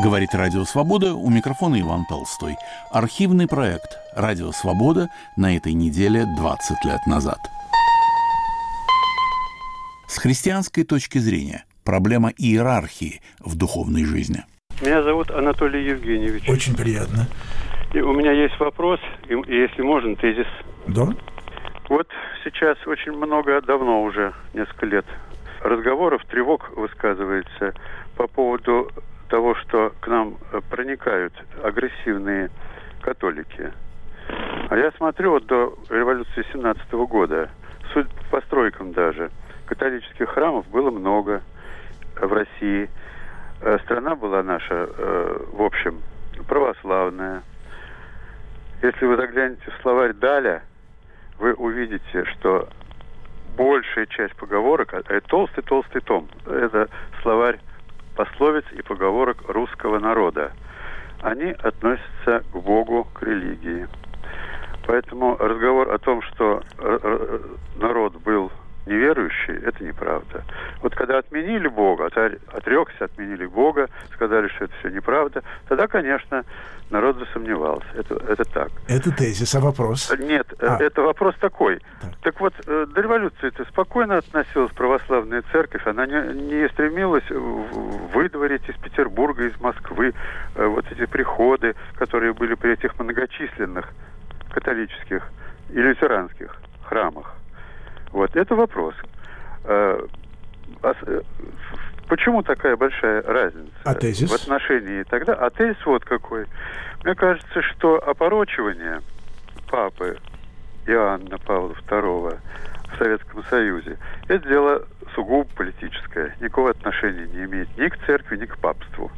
Говорит Радио Свобода, у микрофона Иван Толстой. Архивный проект «Радио Свобода» на этой неделе 20 лет назад. С христианской точки зрения, проблема иерархии в духовной жизни. Меня зовут Анатолий Евгеньевич. Очень приятно. И у меня есть вопрос, и, если можно, тезис. Да? Вот сейчас очень много, давно уже, несколько лет, разговоров, тревог высказывается по поводу того, что к нам э, проникают агрессивные католики. А я смотрю вот до революции 17 года, суть постройкам даже, католических храмов было много в России. Э, страна была наша, э, в общем, православная. Если вы заглянете в словарь Даля, вы увидите, что большая часть поговорок, это толстый-толстый том, это словарь пословиц и поговорок русского народа. Они относятся к Богу, к религии. Поэтому разговор о том, что народ был неверующий, это неправда. Вот когда отменили Бога, отрекся, отменили Бога, сказали, что это все неправда, тогда, конечно, народ засомневался. Это, это так. Это тезис, а вопрос? Нет, а. это вопрос такой. Так, так вот, э, до революции это спокойно относилась православная церковь, она не, не стремилась выдворить из Петербурга, из Москвы э, вот эти приходы, которые были при этих многочисленных католических и лютеранских храмах. Вот, это вопрос. Э, а э, почему такая большая разница а тезис? в отношении тогда? А тезис вот какой. Мне кажется, что опорочивание папы Иоанна Павла II в Советском Союзе, это дело сугубо политическое, никакого отношения не имеет ни к церкви, ни к папству.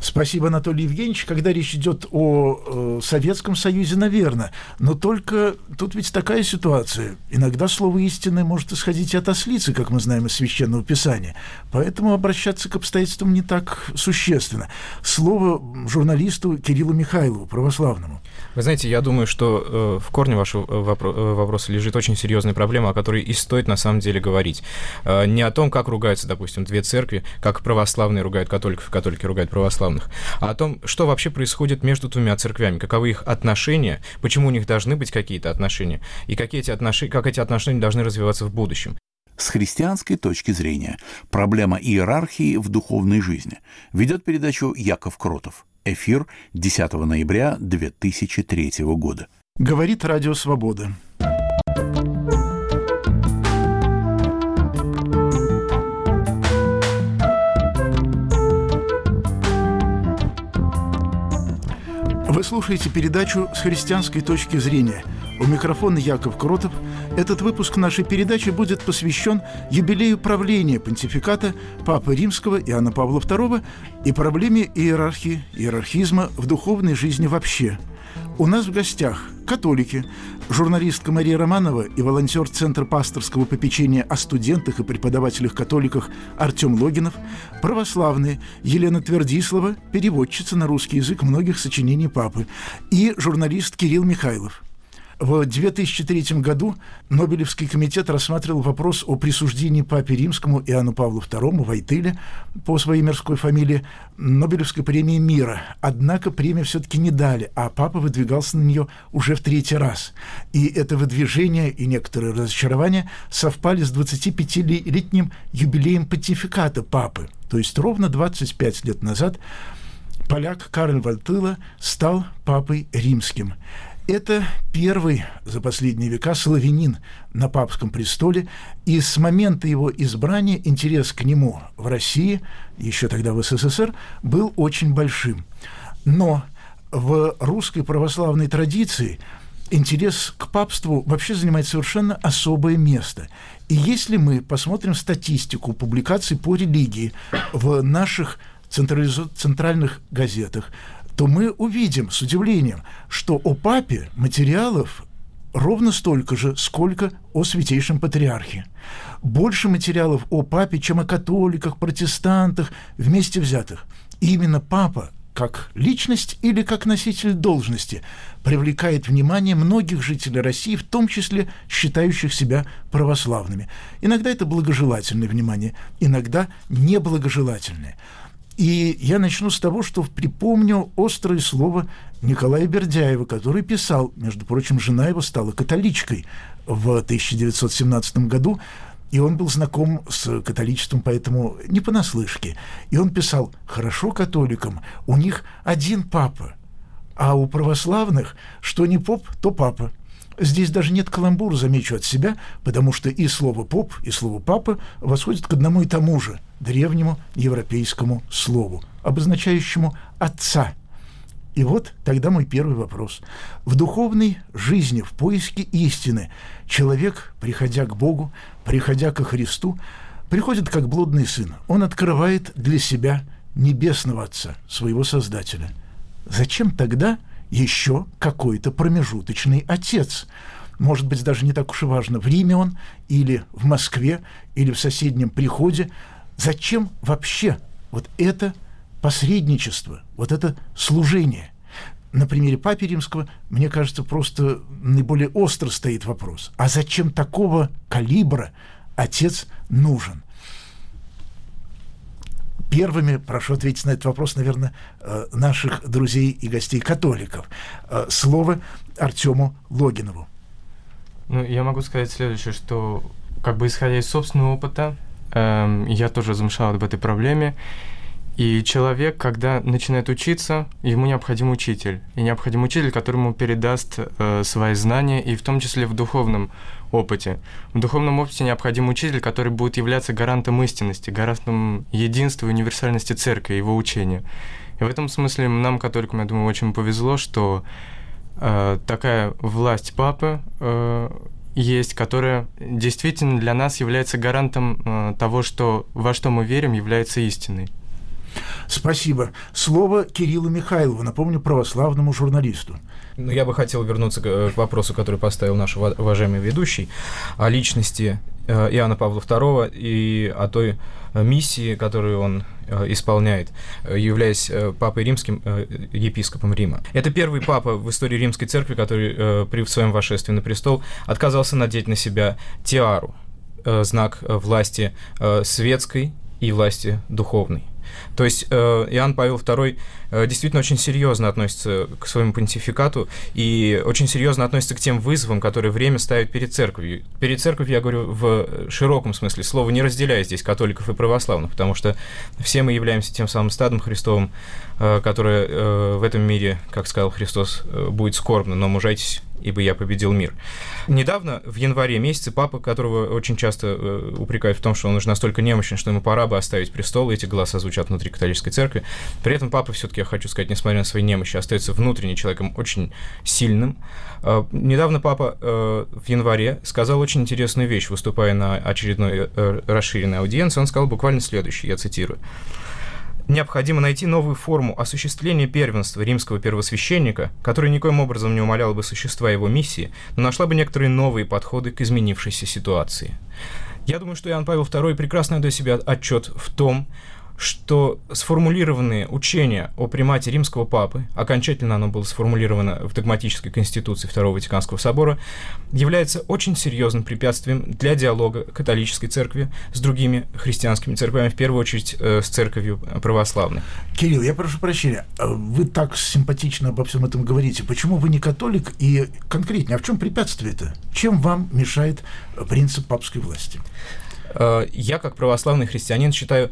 Спасибо, Анатолий Евгеньевич. Когда речь идет о э, Советском Союзе, наверное, но только тут ведь такая ситуация. Иногда слово истины может исходить от ослицы, как мы знаем из Священного Писания. Поэтому обращаться к обстоятельствам не так существенно. Слово журналисту Кириллу Михайлову, православному. Вы знаете, я думаю, что э, в корне вашего э, вопро- э, вопроса лежит очень серьезная проблема, о которой и стоит на самом деле говорить. Э, не о том, как ругаются, допустим, две церкви, как православные ругают католиков, католики ругают православных, а о том, что вообще происходит между двумя церквями, каковы их отношения, почему у них должны быть какие-то отношения, и какие эти отношения, как эти отношения должны развиваться в будущем. С христианской точки зрения проблема иерархии в духовной жизни ведет передачу Яков Кротов. Эфир 10 ноября 2003 года. Говорит Радио Свобода. Вы слушаете передачу «С христианской точки зрения». У микрофона Яков Кротов. Этот выпуск нашей передачи будет посвящен юбилею правления понтификата Папы Римского Иоанна Павла II и проблеме иерархии, иерархизма в духовной жизни вообще – у нас в гостях католики, журналистка Мария Романова и волонтер Центра пасторского попечения о студентах и преподавателях-католиках Артем Логинов, православные Елена Твердислава, переводчица на русский язык многих сочинений папы, и журналист Кирилл Михайлов – в 2003 году Нобелевский комитет рассматривал вопрос о присуждении папе римскому Иоанну Павлу II Вайтыле по своей мирской фамилии Нобелевской премии мира. Однако премию все-таки не дали, а папа выдвигался на нее уже в третий раз. И это выдвижение и некоторые разочарования совпали с 25-летним юбилеем понтификата папы. То есть ровно 25 лет назад поляк Карл Вальтыла стал папой римским. Это первый за последние века славянин на папском престоле, и с момента его избрания интерес к нему в России, еще тогда в СССР, был очень большим. Но в русской православной традиции интерес к папству вообще занимает совершенно особое место. И если мы посмотрим статистику публикаций по религии в наших центральных газетах, то мы увидим с удивлением, что о папе материалов ровно столько же, сколько о святейшем патриархе. Больше материалов о папе, чем о католиках, протестантах, вместе взятых. И именно папа, как личность или как носитель должности, привлекает внимание многих жителей России, в том числе считающих себя православными. Иногда это благожелательное внимание, иногда неблагожелательное. И я начну с того, что припомню острое слово Николая Бердяева, который писал, между прочим, жена его стала католичкой в 1917 году, и он был знаком с католичеством, поэтому не понаслышке. И он писал, хорошо католикам, у них один папа, а у православных, что не поп, то папа. Здесь даже нет каламбура, замечу от себя, потому что и слово «поп», и слово «папа» восходят к одному и тому же древнему европейскому слову, обозначающему «отца». И вот тогда мой первый вопрос. В духовной жизни, в поиске истины, человек, приходя к Богу, приходя ко Христу, приходит как блудный сын. Он открывает для себя небесного Отца, своего Создателя. Зачем тогда еще какой-то промежуточный отец. Может быть, даже не так уж и важно, в Риме он, или в Москве, или в соседнем приходе. Зачем вообще вот это посредничество, вот это служение? На примере Папи Римского, мне кажется, просто наиболее остро стоит вопрос. А зачем такого калибра отец нужен? Первыми прошу ответить на этот вопрос, наверное, э, наших друзей и гостей католиков. Э, слово Артему Логинову. Ну, я могу сказать следующее, что как бы исходя из собственного опыта, э, я тоже замышлял об этой проблеме. И человек, когда начинает учиться, ему необходим учитель. И необходим учитель, который ему передаст э, свои знания, и в том числе в духовном опыте. В духовном опыте необходим учитель, который будет являться гарантом истинности, гарантом единства и универсальности церкви, его учения. И в этом смысле нам, католикам, я думаю, очень повезло, что э, такая власть папы э, есть, которая действительно для нас является гарантом э, того, что во что мы верим, является истиной. Спасибо. Слово Кириллу Михайлову, напомню, православному журналисту. Ну, я бы хотел вернуться к, к вопросу, который поставил наш уважаемый ведущий, о личности э, Иоанна Павла II и о той э, миссии, которую он э, исполняет, являясь папой римским, епископом Рима. Это первый папа в истории римской церкви, который при своем вошествии на престол отказался надеть на себя тиару, знак власти светской и власти духовной. То есть э, Иоанн Павел II э, действительно очень серьезно относится к своему понтификату и очень серьезно относится к тем вызовам, которые время ставит перед церковью. Перед церковью я говорю в широком смысле слова, не разделяя здесь католиков и православных, потому что все мы являемся тем самым стадом Христовым, которое в этом мире, как сказал Христос, будет скорбно, но мужайтесь ибо я победил мир. Недавно, в январе месяце, папа, которого очень часто э, упрекают в том, что он уже настолько немощен, что ему пора бы оставить престол, эти голоса звучат внутри католической церкви. При этом папа все-таки, я хочу сказать, несмотря на свои немощи, остается внутренне человеком очень сильным. Э, недавно папа э, в январе сказал очень интересную вещь, выступая на очередной э, расширенной аудиенции. Он сказал буквально следующее, я цитирую необходимо найти новую форму осуществления первенства римского первосвященника, которая никоим образом не умаляла бы существа его миссии, но нашла бы некоторые новые подходы к изменившейся ситуации. Я думаю, что Иоанн Павел II прекрасно отдает себе отчет в том, что сформулированные учения о примате римского папы, окончательно оно было сформулировано в догматической конституции Второго Ватиканского собора, является очень серьезным препятствием для диалога католической церкви с другими христианскими церквями, в первую очередь э, с церковью православной. Кирилл, я прошу прощения, а вы так симпатично обо всем этом говорите. Почему вы не католик и конкретнее, а в чем препятствие-то? Чем вам мешает принцип папской власти? Э, я, как православный христианин, считаю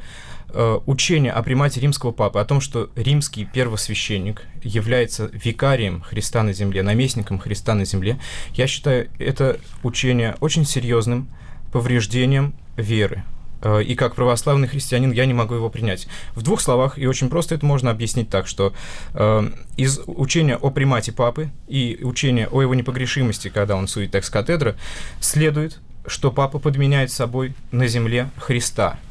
Э, учение о примате римского папы, о том, что римский первосвященник является викарием Христа на земле, наместником Христа на земле, я считаю это учение очень серьезным повреждением веры. Э, и как православный христианин я не могу его принять. В двух словах, и очень просто это можно объяснить так, что э, из учения о примате папы и учения о его непогрешимости, когда он сует текст катедра, следует, что папа подменяет собой на земле Христа –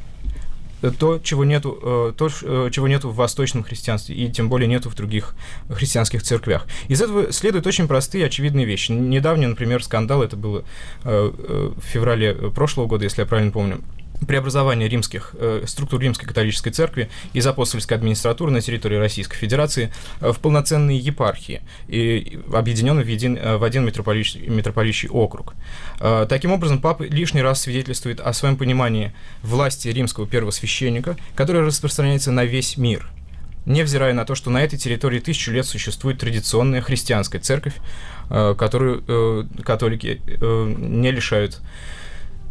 то, чего нету, э, то, э, чего нету в восточном христианстве, и тем более нету в других христианских церквях. Из этого следуют очень простые, очевидные вещи. Недавний, например, скандал, это было э, в феврале прошлого года, если я правильно помню, преобразование римских, э, структур римской католической церкви из апостольской администратуры на территории Российской Федерации э, в полноценные епархии, и объединенные в один, э, в один митрополич, митрополичий округ. Э, таким образом, папа лишний раз свидетельствует о своем понимании власти римского первосвященника, которая распространяется на весь мир – невзирая на то, что на этой территории тысячу лет существует традиционная христианская церковь, э, которую католики не лишают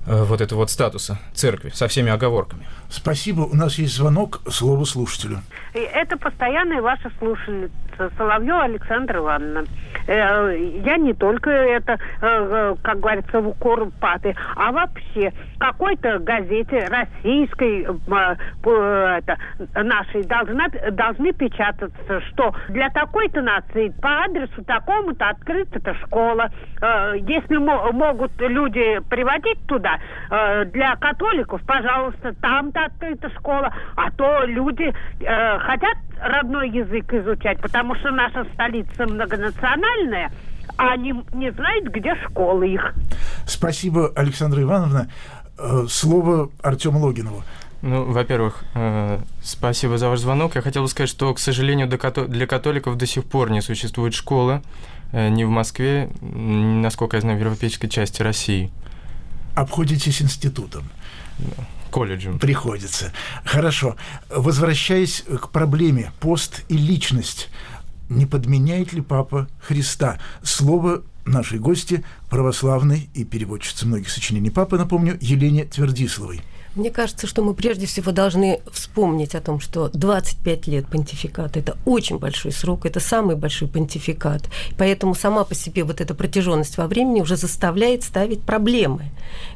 вот этого вот статуса церкви со всеми оговорками. Спасибо. У нас есть звонок. Слово слушателю. Это постоянная ваша слушательница Соловьева Александра Ивановна. Э, я не только это, э, э, как говорится, в укор паты, а вообще какой-то газете российской это, нашей должна, должны печататься, что для такой-то нации по адресу такому-то открыта школа. Если могут люди приводить туда, для католиков, пожалуйста, там-то открыта школа, а то люди хотят родной язык изучать, потому что наша столица многонациональная, а они не знают, где школы их. Спасибо, Александра Ивановна. Э, слово Артему Логинову. Ну, во-первых, э, спасибо за ваш звонок. Я хотел бы сказать, что, к сожалению, для католиков до сих пор не существует школы э, ни в Москве, насколько я знаю, в европейской части России. Обходитесь институтом. Колледжем. Приходится. Хорошо. Возвращаясь к проблеме пост и личность, не подменяет ли Папа Христа? Слово нашей гости, православной и переводчицы многих сочинений Папы, напомню, Елене Твердисловой. Мне кажется, что мы прежде всего должны вспомнить о том, что 25 лет понтификата – это очень большой срок, это самый большой понтификат. Поэтому сама по себе вот эта протяженность во времени уже заставляет ставить проблемы,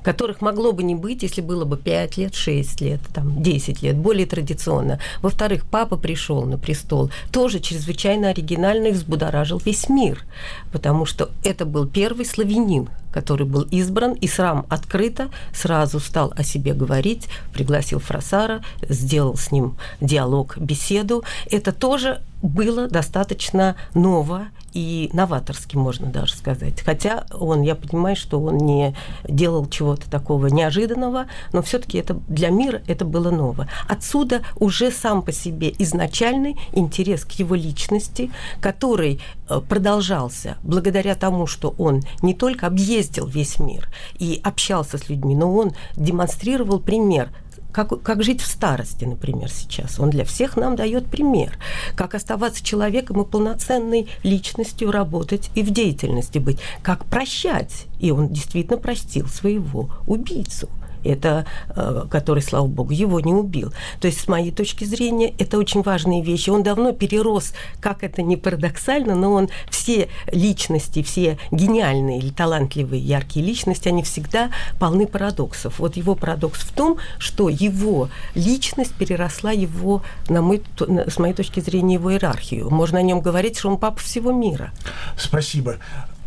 которых могло бы не быть, если было бы 5 лет, 6 лет, там, 10 лет, более традиционно. Во-вторых, папа пришел на престол, тоже чрезвычайно оригинально и взбудоражил весь мир, потому что это был первый славянин, который был избран, и срам открыто сразу стал о себе говорить, пригласил Фросара, сделал с ним диалог, беседу. Это тоже было достаточно ново и новаторски, можно даже сказать. Хотя он, я понимаю, что он не делал чего-то такого неожиданного, но все-таки это для мира это было ново. Отсюда уже сам по себе изначальный интерес к его личности, который э, продолжался благодаря тому, что он не только объездил весь мир и общался с людьми, но он демонстрировал пример как, как жить в старости, например, сейчас. Он для всех нам дает пример. Как оставаться человеком и полноценной личностью работать и в деятельности быть. Как прощать. И он действительно простил своего убийцу это, э, который, слава богу, его не убил. То есть, с моей точки зрения, это очень важные вещи. Он давно перерос, как это не парадоксально, но он все личности, все гениальные или талантливые, яркие личности, они всегда полны парадоксов. Вот его парадокс в том, что его личность переросла его, на мой, с моей точки зрения, его иерархию. Можно о нем говорить, что он папа всего мира. Спасибо.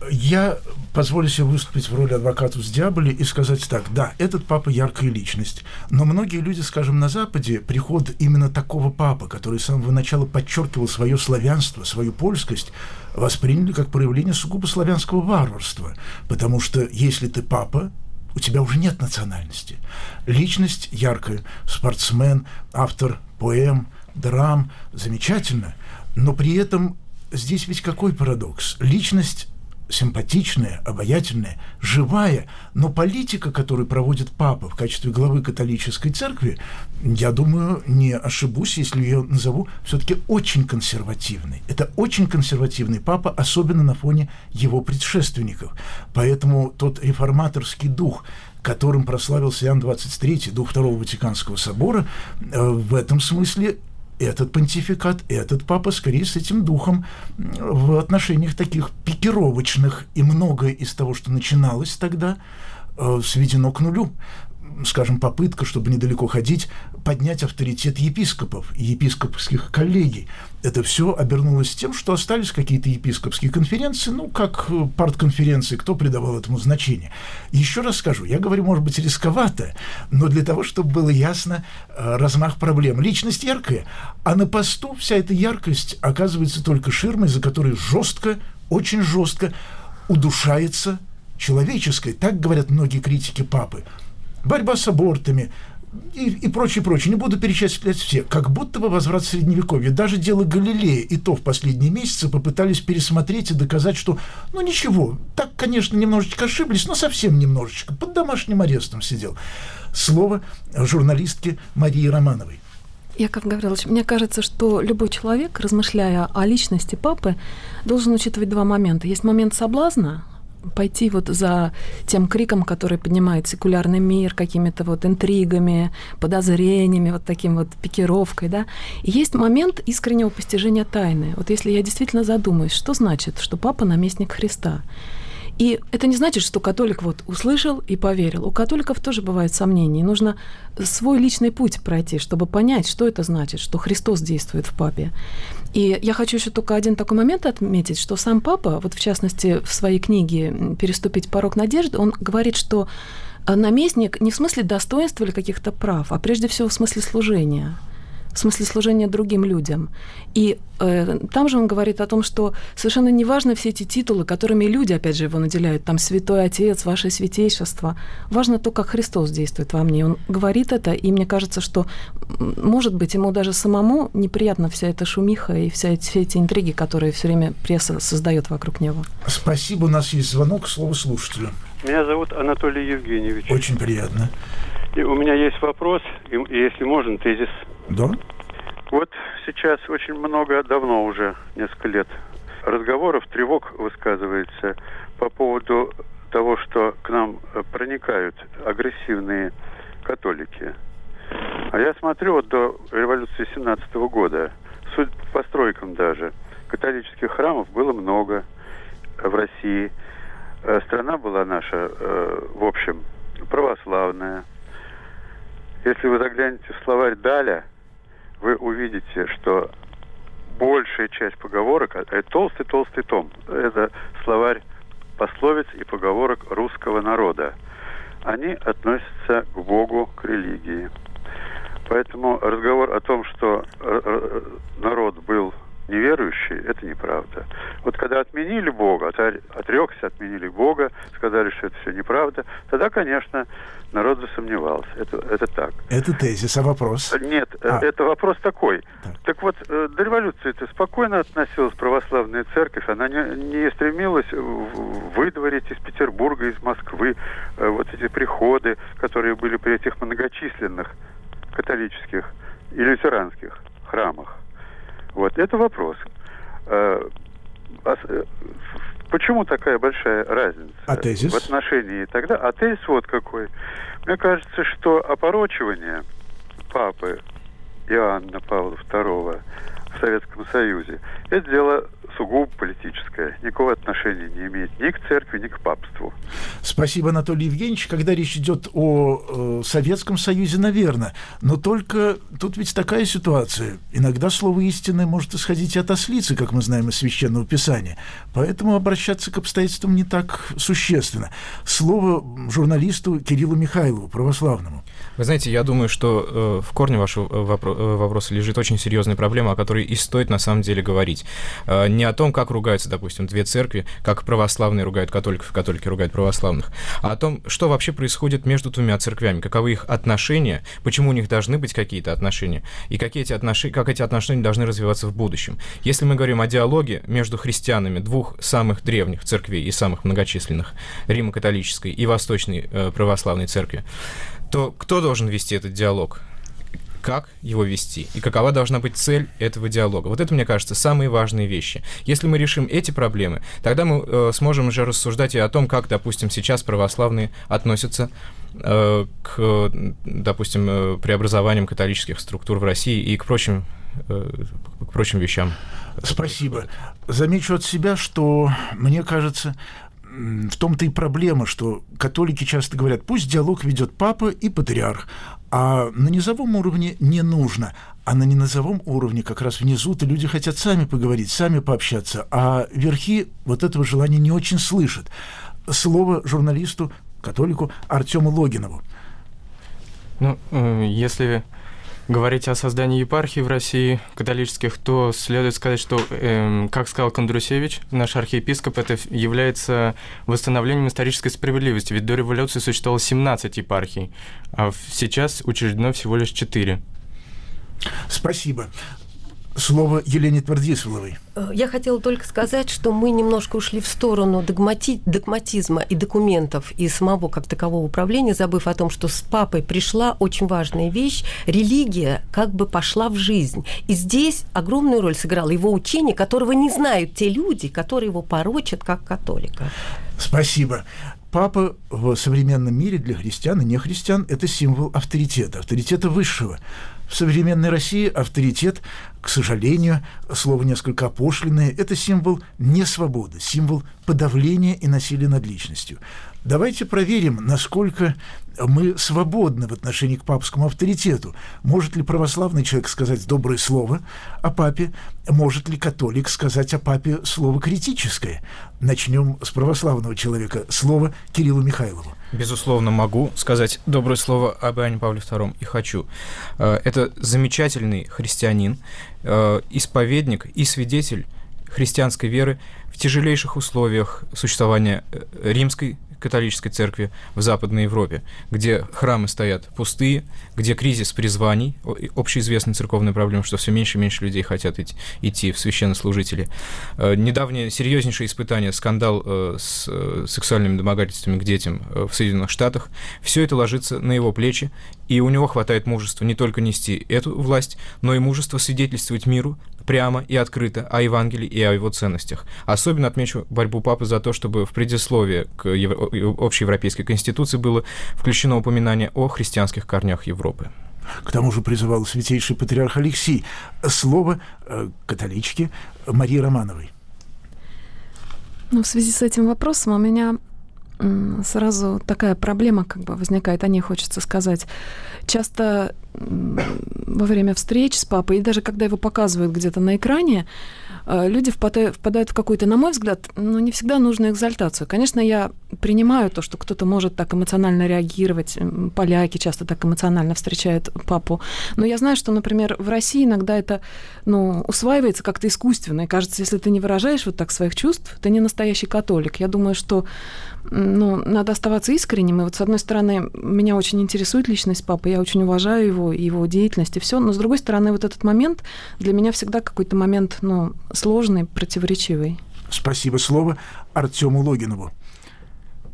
Я позволю себе выступить в роли адвоката с дьяволи и сказать так, да, этот папа яркая личность, но многие люди, скажем, на Западе, приход именно такого папы, который с самого начала подчеркивал свое славянство, свою польскость, восприняли как проявление сугубо славянского варварства, потому что если ты папа, у тебя уже нет национальности. Личность яркая, спортсмен, автор поэм, драм, замечательно, но при этом здесь ведь какой парадокс? Личность симпатичная, обаятельная, живая, но политика, которую проводит папа в качестве главы католической церкви, я думаю, не ошибусь, если я назову все-таки очень консервативный. Это очень консервативный папа, особенно на фоне его предшественников. Поэтому тот реформаторский дух, которым прославился Иоанн 23, дух Второго Ватиканского собора, э, в этом смысле этот понтификат, этот папа скорее с этим духом. В отношениях таких пикировочных, и многое из того, что начиналось тогда, э, сведено к нулю скажем, попытка, чтобы недалеко ходить, поднять авторитет епископов и епископских коллегий. Это все обернулось тем, что остались какие-то епископские конференции, ну, как э, партконференции, кто придавал этому значение. Еще раз скажу, я говорю, может быть, рисковато, но для того, чтобы было ясно э, размах проблем. Личность яркая, а на посту вся эта яркость оказывается только ширмой, за которой жестко, очень жестко удушается человеческое. Так говорят многие критики папы борьба с абортами, и, и прочее, прочее. Не буду перечислять все. Как будто бы возврат в Средневековье. Даже дело Галилея и то в последние месяцы попытались пересмотреть и доказать, что, ну ничего, так, конечно, немножечко ошиблись, но совсем немножечко. Под домашним арестом сидел. Слово журналистке Марии Романовой. Яков Гаврилович, мне кажется, что любой человек, размышляя о личности папы, должен учитывать два момента. Есть момент соблазна, пойти вот за тем криком, который поднимает секулярный мир, какими-то вот интригами, подозрениями, вот таким вот пикировкой, да. И есть момент искреннего постижения тайны. Вот если я действительно задумаюсь, что значит, что папа наместник Христа? И это не значит, что католик вот услышал и поверил. У католиков тоже бывают сомнения. нужно свой личный путь пройти, чтобы понять, что это значит, что Христос действует в папе. И я хочу еще только один такой момент отметить, что сам папа, вот в частности в своей книге «Переступить порог надежды», он говорит, что наместник не в смысле достоинства или каких-то прав, а прежде всего в смысле служения – в смысле служения другим людям. И э, там же он говорит о том, что совершенно неважно все эти титулы, которыми люди, опять же, его наделяют, там «Святой Отец», «Ваше Святейшество». Важно то, как Христос действует во мне. Он говорит это, и мне кажется, что, может быть, ему даже самому неприятна вся эта шумиха и вся эти, все эти интриги, которые все время пресса создает вокруг него. Спасибо. У нас есть звонок. Слово слушателю. Меня зовут Анатолий Евгеньевич. Очень приятно. И у меня есть вопрос, и, если можно, тезис. Да. Вот сейчас очень много, давно уже, несколько лет, разговоров, тревог высказывается по поводу того, что к нам проникают агрессивные католики. А я смотрю вот до революции 17 года, суть постройкам даже, католических храмов было много в России. Э, страна была наша, э, в общем, православная. Если вы заглянете в словарь Даля, вы увидите, что большая часть поговорок, а это толстый-толстый том, это словарь пословиц и поговорок русского народа. Они относятся к Богу, к религии. Поэтому разговор о том, что э, э, народ был неверующие, это неправда. Вот когда отменили Бога, отрекся, отменили Бога, сказали, что это все неправда, тогда, конечно, народ засомневался. Это, это так. Это тезис, а вопрос? Нет, а. это вопрос такой. Так, так вот, э, до революции это спокойно относилась православная церковь, она не, не стремилась выдворить из Петербурга, из Москвы э, вот эти приходы, которые были при этих многочисленных католических и лютеранских храмах. Вот, это вопрос. Э, а э, почему такая большая разница а тезис? в отношении тогда? А тезис вот какой. Мне кажется, что опорочивание папы Иоанна Павла II в Советском Союзе, это дело сугубо политическое. Никакого отношения не имеет ни к церкви, ни к папству. Спасибо, Анатолий Евгеньевич. Когда речь идет о э, Советском Союзе, наверное. Но только тут ведь такая ситуация. Иногда слово истины может исходить и от ослицы, как мы знаем из Священного Писания. Поэтому обращаться к обстоятельствам не так существенно. Слово журналисту Кириллу Михайлову, православному. Вы знаете, я думаю, что э, в корне вашего э, вопро- э, вопроса лежит очень серьезная проблема, о которой и стоит на самом деле говорить. Э, не о том, как ругаются, допустим, две церкви, как православные ругают католиков, католики ругают православных, а о том, что вообще происходит между двумя церквями, каковы их отношения, почему у них должны быть какие-то отношения, и какие эти отношения, как эти отношения должны развиваться в будущем. Если мы говорим о диалоге между христианами двух самых древних церквей и самых многочисленных, Римо-католической и Восточной э, православной церкви, то кто должен вести этот диалог? Как его вести и какова должна быть цель этого диалога. Вот это, мне кажется, самые важные вещи. Если мы решим эти проблемы, тогда мы э, сможем уже рассуждать и о том, как, допустим, сейчас православные относятся э, к, допустим, э, преобразованиям католических структур в России и к прочим, э, к прочим вещам. Спасибо. Замечу от себя, что, мне кажется, в том-то и проблема, что католики часто говорят, пусть диалог ведет папа и патриарх, а на низовом уровне не нужно. А на ненизовом уровне, как раз внизу-то люди хотят сами поговорить, сами пообщаться, а верхи вот этого желания не очень слышат. Слово журналисту, католику Артему Логинову. Ну, э, если говорить о создании епархии в России католических, то следует сказать, что, э, как сказал Кондрусевич, наш архиепископ, это является восстановлением исторической справедливости. Ведь до революции существовало 17 епархий, а сейчас учреждено всего лишь 4. Спасибо. Слово Елене Твердиславой. Э, я хотела только сказать, что мы немножко ушли в сторону догмати... догматизма и документов и самого как такового управления, забыв о том, что с папой пришла очень важная вещь. Религия как бы пошла в жизнь. И здесь огромную роль сыграло его учение, которого не знают те люди, которые его порочат как католика. Спасибо. Папа в современном мире для христиан и нехристиан – это символ авторитета, авторитета высшего. В современной России авторитет, к сожалению, слово несколько опошленное, это символ несвободы, символ подавления и насилия над личностью. Давайте проверим, насколько мы свободны в отношении к папскому авторитету. Может ли православный человек сказать доброе слово о папе? Может ли католик сказать о папе слово критическое? Начнем с православного человека. Слово Кириллу Михайлову. Безусловно, могу сказать доброе слово об Иоанне Павле II и хочу. Э, это замечательный христианин, э, исповедник и свидетель христианской веры в тяжелейших условиях существования э, римской католической церкви в Западной Европе, где храмы стоят пустые, где кризис призваний, общеизвестная церковная проблема, что все меньше и меньше людей хотят идти, идти в священнослужители. Э, недавнее серьезнейшее испытание, скандал э, с э, сексуальными домогательствами к детям в Соединенных Штатах, все это ложится на его плечи, и у него хватает мужества не только нести эту власть, но и мужества свидетельствовать миру прямо и открыто о Евангелии и о его ценностях. Особенно отмечу борьбу папы за то, чтобы в предисловие к общеевропейской конституции было включено упоминание о христианских корнях Европы. К тому же призывал святейший патриарх Алексий. Слово э, католички Марии Романовой. Ну, в связи с этим вопросом у меня сразу такая проблема как бы возникает, о ней хочется сказать. Часто во время встреч с папой, и даже когда его показывают где-то на экране, Э, люди впадают в какую-то, на мой взгляд, ну, не всегда нужную экзальтацию. Конечно, я принимаю то, что кто-то может так эмоционально реагировать, поляки часто так эмоционально встречают папу, но я знаю, что, например, в России иногда это ну, усваивается как-то искусственно, и кажется, если ты не выражаешь вот так своих чувств, ты не настоящий католик. Я думаю, что ну, надо оставаться искренним. И вот, с одной стороны, меня очень интересует личность папы, я очень уважаю его, его деятельность и все. Но, с другой стороны, вот этот момент для меня всегда какой-то момент, ну, сложный, противоречивый. Спасибо слово Артему Логинову.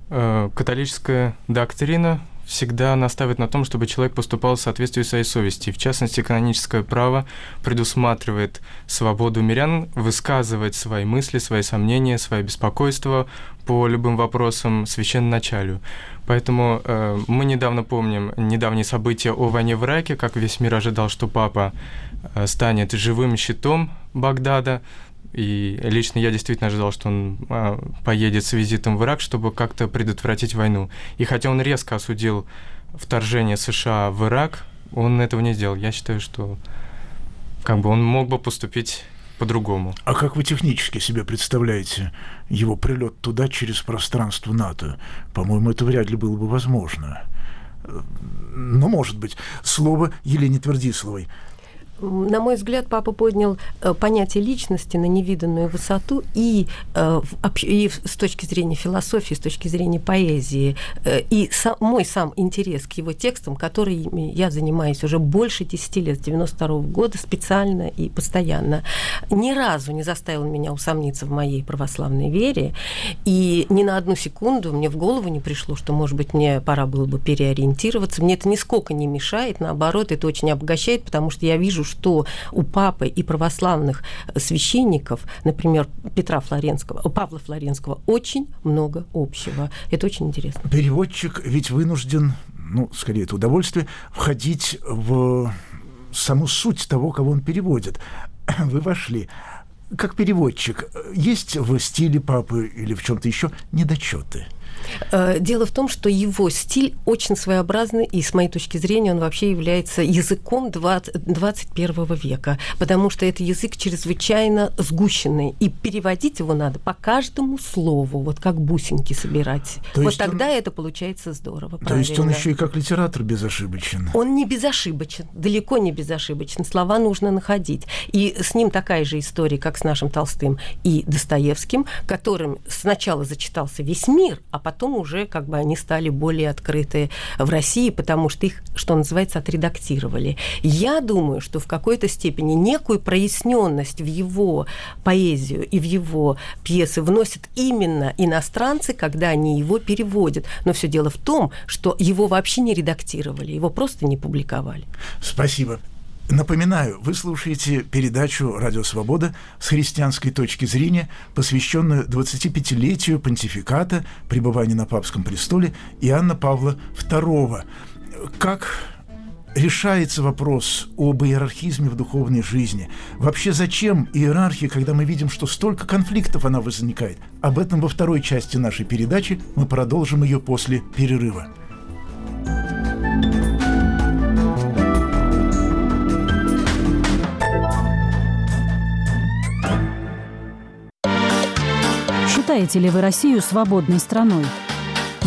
Э, католическая доктрина всегда наставит на том, чтобы человек поступал в соответствии своей совести. В частности, каноническое право предусматривает свободу мирян высказывать свои мысли, свои сомнения, свои беспокойства по любым вопросам священноначалию. Поэтому э, мы недавно помним недавние события о войне в Ираке, как весь мир ожидал, что папа э, станет живым щитом Багдада, и лично я действительно ожидал, что он а, поедет с визитом в Ирак, чтобы как-то предотвратить войну. И хотя он резко осудил вторжение США в Ирак, он этого не сделал. Я считаю, что как бы он мог бы поступить по-другому. А как вы технически себе представляете его прилет туда через пространство НАТО? По-моему, это вряд ли было бы возможно. Но, может быть, слово Елене Твердисловой – на мой взгляд, папа поднял э, понятие личности на невиданную высоту и, э, и с точки зрения философии, с точки зрения поэзии, э, и сам, мой сам интерес к его текстам, которыми я занимаюсь уже больше 10 лет, с 92 -го года, специально и постоянно, ни разу не заставил меня усомниться в моей православной вере, и ни на одну секунду мне в голову не пришло, что, может быть, мне пора было бы переориентироваться. Мне это нисколько не мешает, наоборот, это очень обогащает, потому что я вижу, что у папы и православных священников, например, Петра Флоренского, Павла Флоренского, очень много общего. Это очень интересно. Переводчик ведь вынужден, ну, скорее, это удовольствие, входить в саму суть того, кого он переводит. Вы вошли. Как переводчик, есть в стиле папы или в чем-то еще недочеты? Э, дело в том, что его стиль очень своеобразный, и с моей точки зрения он вообще является языком 20, 21 века, потому что это язык чрезвычайно сгущенный, и переводить его надо по каждому слову, вот как бусинки собирать. То вот тогда он... это получается здорово. То правильно. есть он еще и как литератор безошибочен? Он не безошибочен, далеко не безошибочен. Слова нужно находить. И с ним такая же история, как с нашим Толстым и Достоевским, которым сначала зачитался весь мир, а потом уже как бы они стали более открыты в России, потому что их, что называется, отредактировали. Я думаю, что в какой-то степени некую проясненность в его поэзию и в его пьесы вносят именно иностранцы, когда они его переводят. Но все дело в том, что его вообще не редактировали, его просто не публиковали. Спасибо. Напоминаю, вы слушаете передачу «Радио Свобода» с христианской точки зрения, посвященную 25-летию понтификата, пребывания на папском престоле Иоанна Павла II. Как решается вопрос об иерархизме в духовной жизни? Вообще зачем иерархия, когда мы видим, что столько конфликтов она возникает? Об этом во второй части нашей передачи мы продолжим ее после перерыва. Считаете ли вы Россию свободной страной?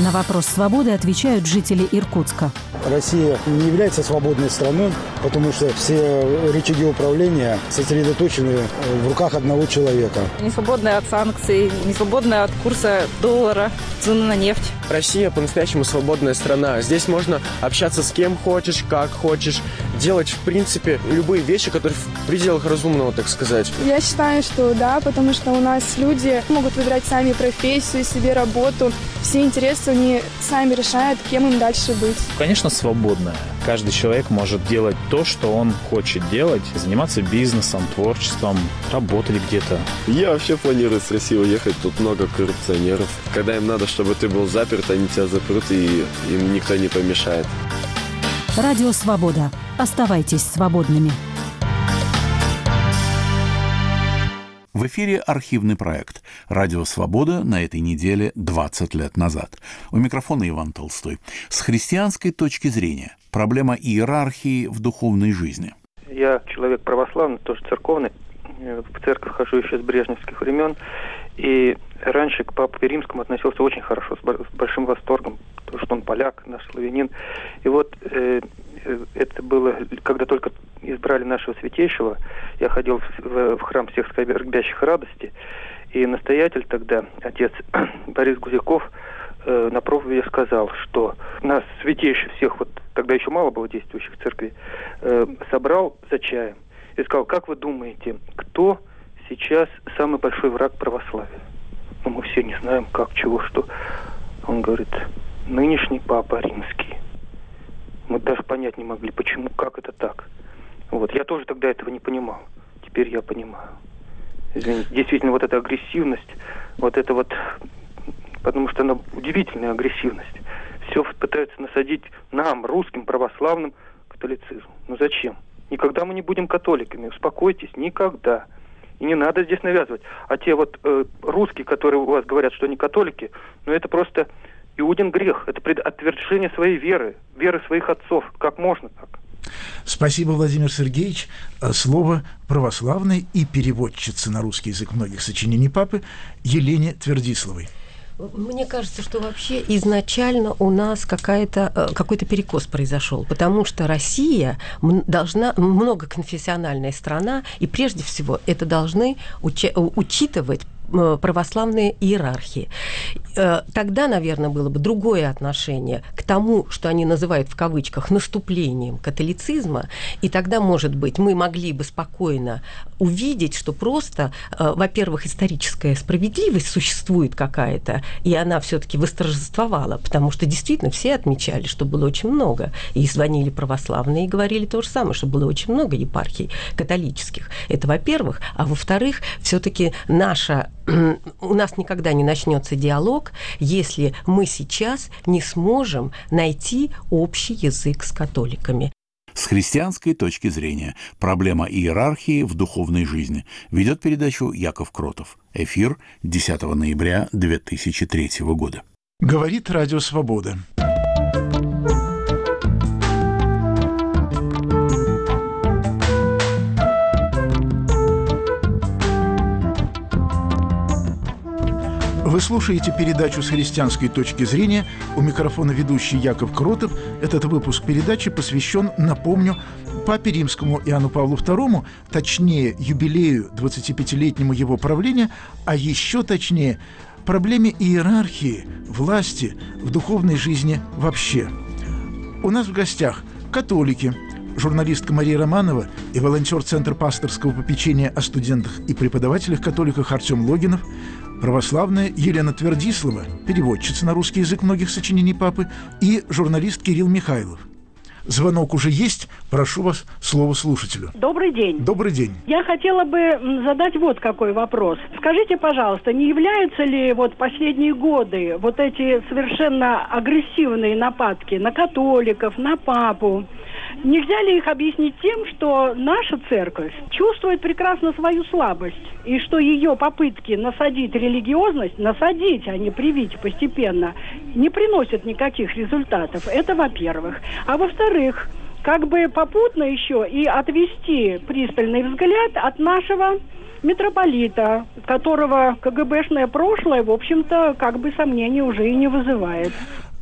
На вопрос свободы отвечают жители Иркутска. Россия не является свободной страной, потому что все рычаги управления сосредоточены в руках одного человека. Не свободная от санкций, не свободная от курса доллара, цены на нефть. Россия по-настоящему свободная страна. Здесь можно общаться с кем хочешь, как хочешь, делать, в принципе, любые вещи, которые в пределах разумного, так сказать. Я считаю, что да, потому что у нас люди могут выбирать сами профессию, себе работу. Все интересы они сами решают, кем им дальше быть. Конечно, свободная. Каждый человек может делать то, что он хочет делать, заниматься бизнесом, творчеством, работать где-то. Я вообще планирую с России уехать, тут много коррупционеров. Когда им надо, чтобы ты был заперт, они тебя запрут, и им никто не помешает. Радио «Свобода». Оставайтесь свободными. В эфире архивный проект «Радио Свобода» на этой неделе 20 лет назад. У микрофона Иван Толстой. С христианской точки зрения проблема иерархии в духовной жизни. Я человек православный, тоже церковный. В церковь хожу еще с брежневских времен. И раньше к Папе Римскому относился очень хорошо, с большим восторгом, потому что он поляк, наш славянин. И вот э, это было, когда только избрали нашего святейшего, я ходил в, в храм всех скорбящих радости, и настоятель тогда, отец Борис Гузяков, э, на проповеди сказал, что нас святейший всех, вот тогда еще мало было действующих в церкви, э, собрал за чаем и сказал, как вы думаете, кто сейчас самый большой враг православия? Ну, мы все не знаем, как, чего, что. Он говорит, нынешний папа римский. Мы даже понять не могли, почему, как это так. Вот. Я тоже тогда этого не понимал. Теперь я понимаю. Извините, действительно, вот эта агрессивность, вот это вот, потому что она удивительная агрессивность. Все пытаются насадить нам, русским, православным, католицизм. Ну зачем? Никогда мы не будем католиками, успокойтесь, никогда. И не надо здесь навязывать. А те вот э, русские, которые у вас говорят, что они католики, ну это просто Иудин грех. Это отвержение своей веры, веры своих отцов. Как можно так? Спасибо, Владимир Сергеевич. Э, слово православной и переводчицы на русский язык многих сочинений папы Елене Твердисловой. Мне кажется, что вообще изначально у нас какая-то, э, какой-то перекос произошел, потому что Россия должна многоконфессиональная страна, и прежде всего это должны уча- учитывать Э, православные иерархии. Э, тогда, наверное, было бы другое отношение к тому, что они называют в кавычках наступлением католицизма, и тогда, может быть, мы могли бы спокойно увидеть, что просто, э, во-первых, историческая справедливость существует какая-то, и она все-таки восторжествовала, потому что действительно все отмечали, что было очень много, и звонили православные и говорили то же самое, что было очень много епархий католических. Это, во-первых, а во-вторых, все-таки наша у нас никогда не начнется диалог, если мы сейчас не сможем найти общий язык с католиками. С христианской точки зрения проблема иерархии в духовной жизни ведет передачу Яков Кротов. Эфир 10 ноября 2003 года. Говорит Радио Свобода. Слушаете передачу с христианской точки зрения. У микрофона ведущий Яков Кротов. Этот выпуск передачи посвящен, напомню, Папе Римскому Иоанну Павлу II, точнее, юбилею 25-летнему его правления, а еще точнее, проблеме иерархии, власти в духовной жизни вообще. У нас в гостях католики, журналистка Мария Романова и волонтер Центра пасторского попечения о студентах и преподавателях-католиках Артем Логинов, православная Елена Твердислава, переводчица на русский язык многих сочинений папы, и журналист Кирилл Михайлов. Звонок уже есть. Прошу вас, слово слушателю. Добрый день. Добрый день. Я хотела бы задать вот какой вопрос. Скажите, пожалуйста, не являются ли вот последние годы вот эти совершенно агрессивные нападки на католиков, на папу, Нельзя ли их объяснить тем, что наша церковь чувствует прекрасно свою слабость, и что ее попытки насадить религиозность, насадить, а не привить постепенно, не приносят никаких результатов. Это во-первых. А во-вторых, как бы попутно еще и отвести пристальный взгляд от нашего митрополита, которого КГБшное прошлое, в общем-то, как бы сомнений уже и не вызывает.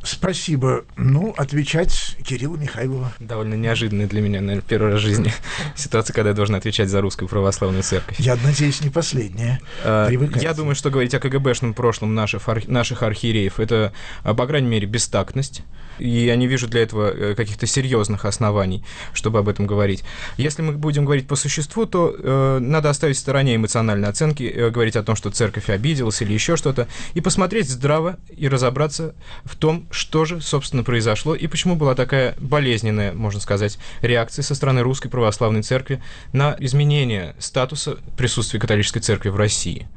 Спасибо. Ну, отвечать Кирилла Михайлова. Довольно неожиданная для меня, наверное, первый раз в жизни ситуация, когда я должен отвечать за русскую православную церковь. Я надеюсь, не последняя. А, я думаю, что говорить о КГБшном прошлом наших, наших архиереев, это, а, по крайней мере, бестактность и я не вижу для этого э, каких-то серьезных оснований, чтобы об этом говорить. Если мы будем говорить по существу, то э, надо оставить в стороне эмоциональные оценки, э, говорить о том, что церковь обиделась или еще что-то, и посмотреть здраво и разобраться в том, что же, собственно, произошло и почему была такая болезненная, можно сказать, реакция со стороны Русской Православной Церкви на изменение статуса присутствия католической церкви в России.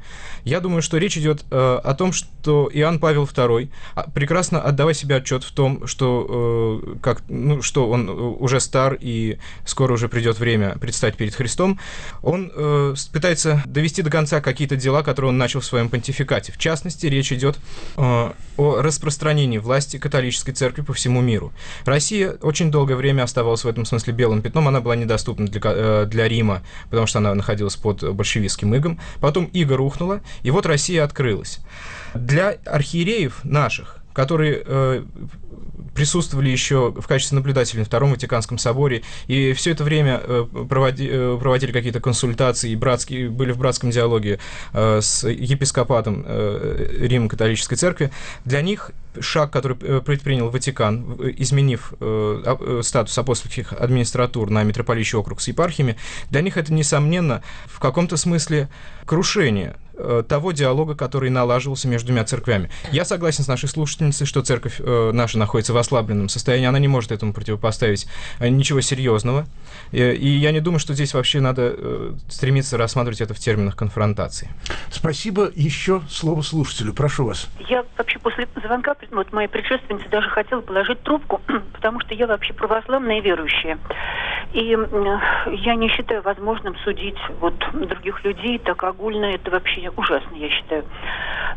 Я думаю, что речь идет э, о том, что Иоанн Павел II, а, прекрасно отдавая себе отчет в том, что, э, как, ну, что он э, уже стар и скоро уже придет время предстать перед Христом, он э, пытается довести до конца какие-то дела, которые он начал в своем понтификате. В частности, речь идет э, о распространении власти католической церкви по всему миру. Россия очень долгое время оставалась в этом смысле белым пятном, она была недоступна для, э, для Рима, потому что она находилась под большевистским игом. Потом иго рухнула, и вот Россия открылась. Для архиереев наших, которые э, присутствовали еще в качестве наблюдателей на Втором Ватиканском соборе, и все это время э, проводи, э, проводили какие-то консультации, братские, были в братском диалоге э, с епископатом Римо-католической церкви. Для них шаг, который предпринял Ватикан, изменив статус апостольских администратур на митрополичий округ с епархиями, для них это, несомненно, в каком-то смысле крушение Э, того диалога, который налаживался между двумя церквями. Я согласен с нашей слушательницей, что церковь э, наша находится в ослабленном состоянии, она не может этому противопоставить э, ничего серьезного. И, и я не думаю, что здесь вообще надо э, стремиться рассматривать это в терминах конфронтации. Спасибо. Еще слово слушателю. Прошу вас. Я вообще после звонка, вот моя предшественница даже хотела положить трубку, потому что я вообще православная верующая. И я не считаю возможным судить вот других людей так огульно. Это вообще ужасно, я считаю.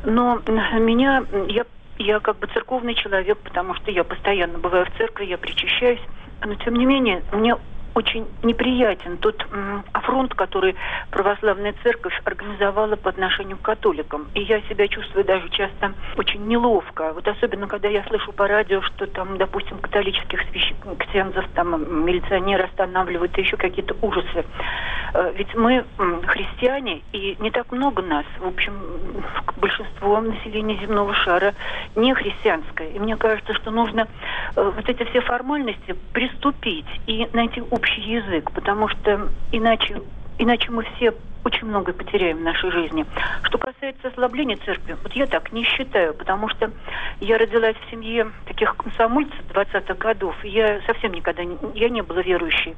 Но меня, я, я как бы церковный человек, потому что я постоянно бываю в церкви, я причащаюсь. Но тем не менее, мне очень неприятен тот афронт, который православная церковь организовала по отношению к католикам. И я себя чувствую даже часто очень неловко. Вот особенно, когда я слышу по радио, что там, допустим, католических ксензов, там, милиционеры останавливают, и еще какие-то ужасы. Э, ведь мы христиане, и не так много нас. В общем, большинство населения земного шара не христианское. И мне кажется, что нужно э, вот эти все формальности приступить и найти общий общий язык, потому что иначе, иначе мы все очень многое потеряем в нашей жизни. Что касается ослабления церкви, вот я так не считаю, потому что я родилась в семье таких комсомольцев 20-х годов, я совсем никогда не, я не была верующей.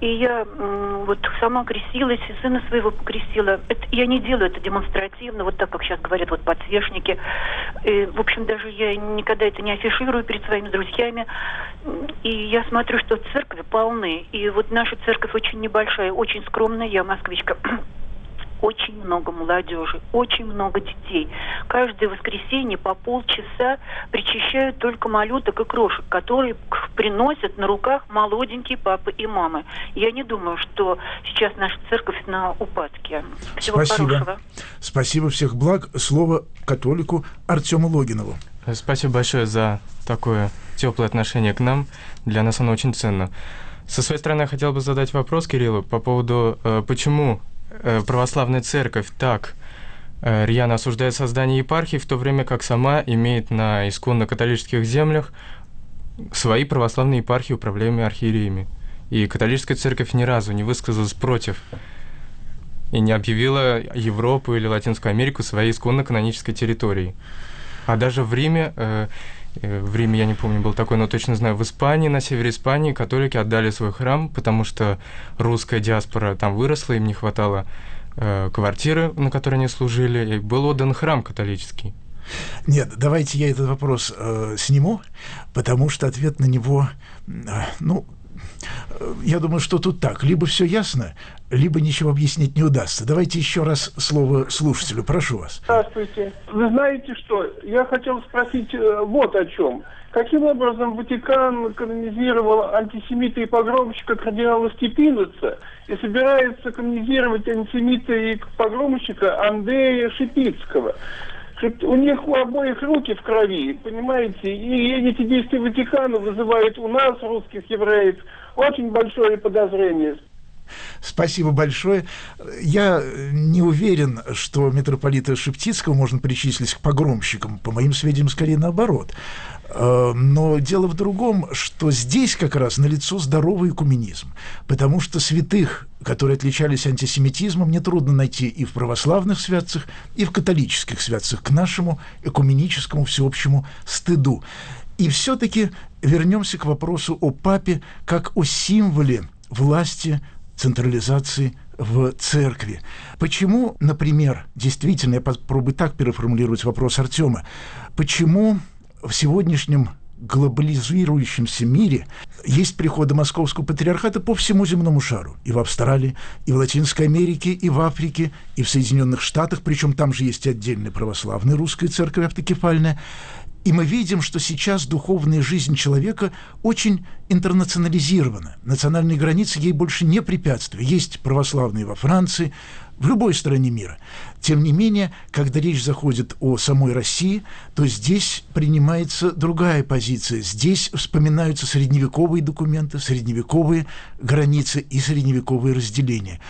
И я вот сама крестилась, и сына своего покрестила. Это, я не делаю это демонстративно, вот так, как сейчас говорят, вот подсвечники. И, в общем, даже я никогда это не афиширую перед своими друзьями. И я смотрю, что церкви полны. И вот наша церковь очень небольшая, очень скромная. Я москвичка очень много молодежи, очень много детей. Каждое воскресенье по полчаса причащают только малюток и крошек, которые приносят на руках молоденькие папы и мамы. Я не думаю, что сейчас наша церковь на упадке. Всего Спасибо. хорошего. Спасибо, всех благ. Слово католику Артему Логинову. Спасибо большое за такое теплое отношение к нам. Для нас оно очень ценно. Со своей стороны, я хотел бы задать вопрос Кириллу по поводу, э, почему православная церковь так э, рьяно осуждает создание епархии, в то время как сама имеет на исконно католических землях свои православные епархии, управляемые архиереями. И католическая церковь ни разу не высказалась против и не объявила Европу или Латинскую Америку своей исконно канонической территорией. А даже в Риме, э, э, в Риме, я не помню, был такой, но точно знаю, в Испании, на севере Испании католики отдали свой храм, потому что русская диаспора там выросла, им не хватало э, квартиры, на которой они служили, и был отдан храм католический. Нет, давайте я этот вопрос э, сниму, потому что ответ на него, э, ну, э, я думаю, что тут так. Либо все ясно, либо ничего объяснить не удастся. Давайте еще раз слово слушателю. Прошу вас. Здравствуйте. Вы знаете что? Я хотел спросить э, вот о чем. Каким образом Ватикан канонизировал антисемита и погромщика кардинала Степиныца и собирается канонизировать антисемита и погромщика Андрея Шипицкого? У них у обоих руки в крови, понимаете? И эти действия Ватикана вызывают у нас, русских евреев, очень большое подозрение. Спасибо большое. Я не уверен, что митрополита Шептицкого можно причислить к погромщикам. По моим сведениям, скорее наоборот. Э, но дело в другом, что здесь как раз налицо здоровый экуменизм, потому что святых, которые отличались антисемитизмом, нетрудно найти и в православных святцах, и в католических святцах к нашему экуменическому всеобщему стыду. И все-таки вернемся к вопросу о папе как о символе власти централизации в церкви. Почему, например, действительно, я попробую так переформулировать вопрос Артема, почему в сегодняшнем глобализирующемся мире есть приходы Московского патриархата по всему земному шару. И в Австралии, и в Латинской Америке, и в Африке, и в Соединенных Штатах, причем там же есть отдельная православная русская церковь автокефальная. И мы видим, что сейчас духовная жизнь человека очень интернационализирована. Национальные границы ей больше не препятствуют. Есть православные во Франции, в любой стране мира. Тем не менее, когда речь заходит о самой России, то здесь принимается другая позиция. Здесь вспоминаются средневековые документы, средневековые границы и средневековые разделения.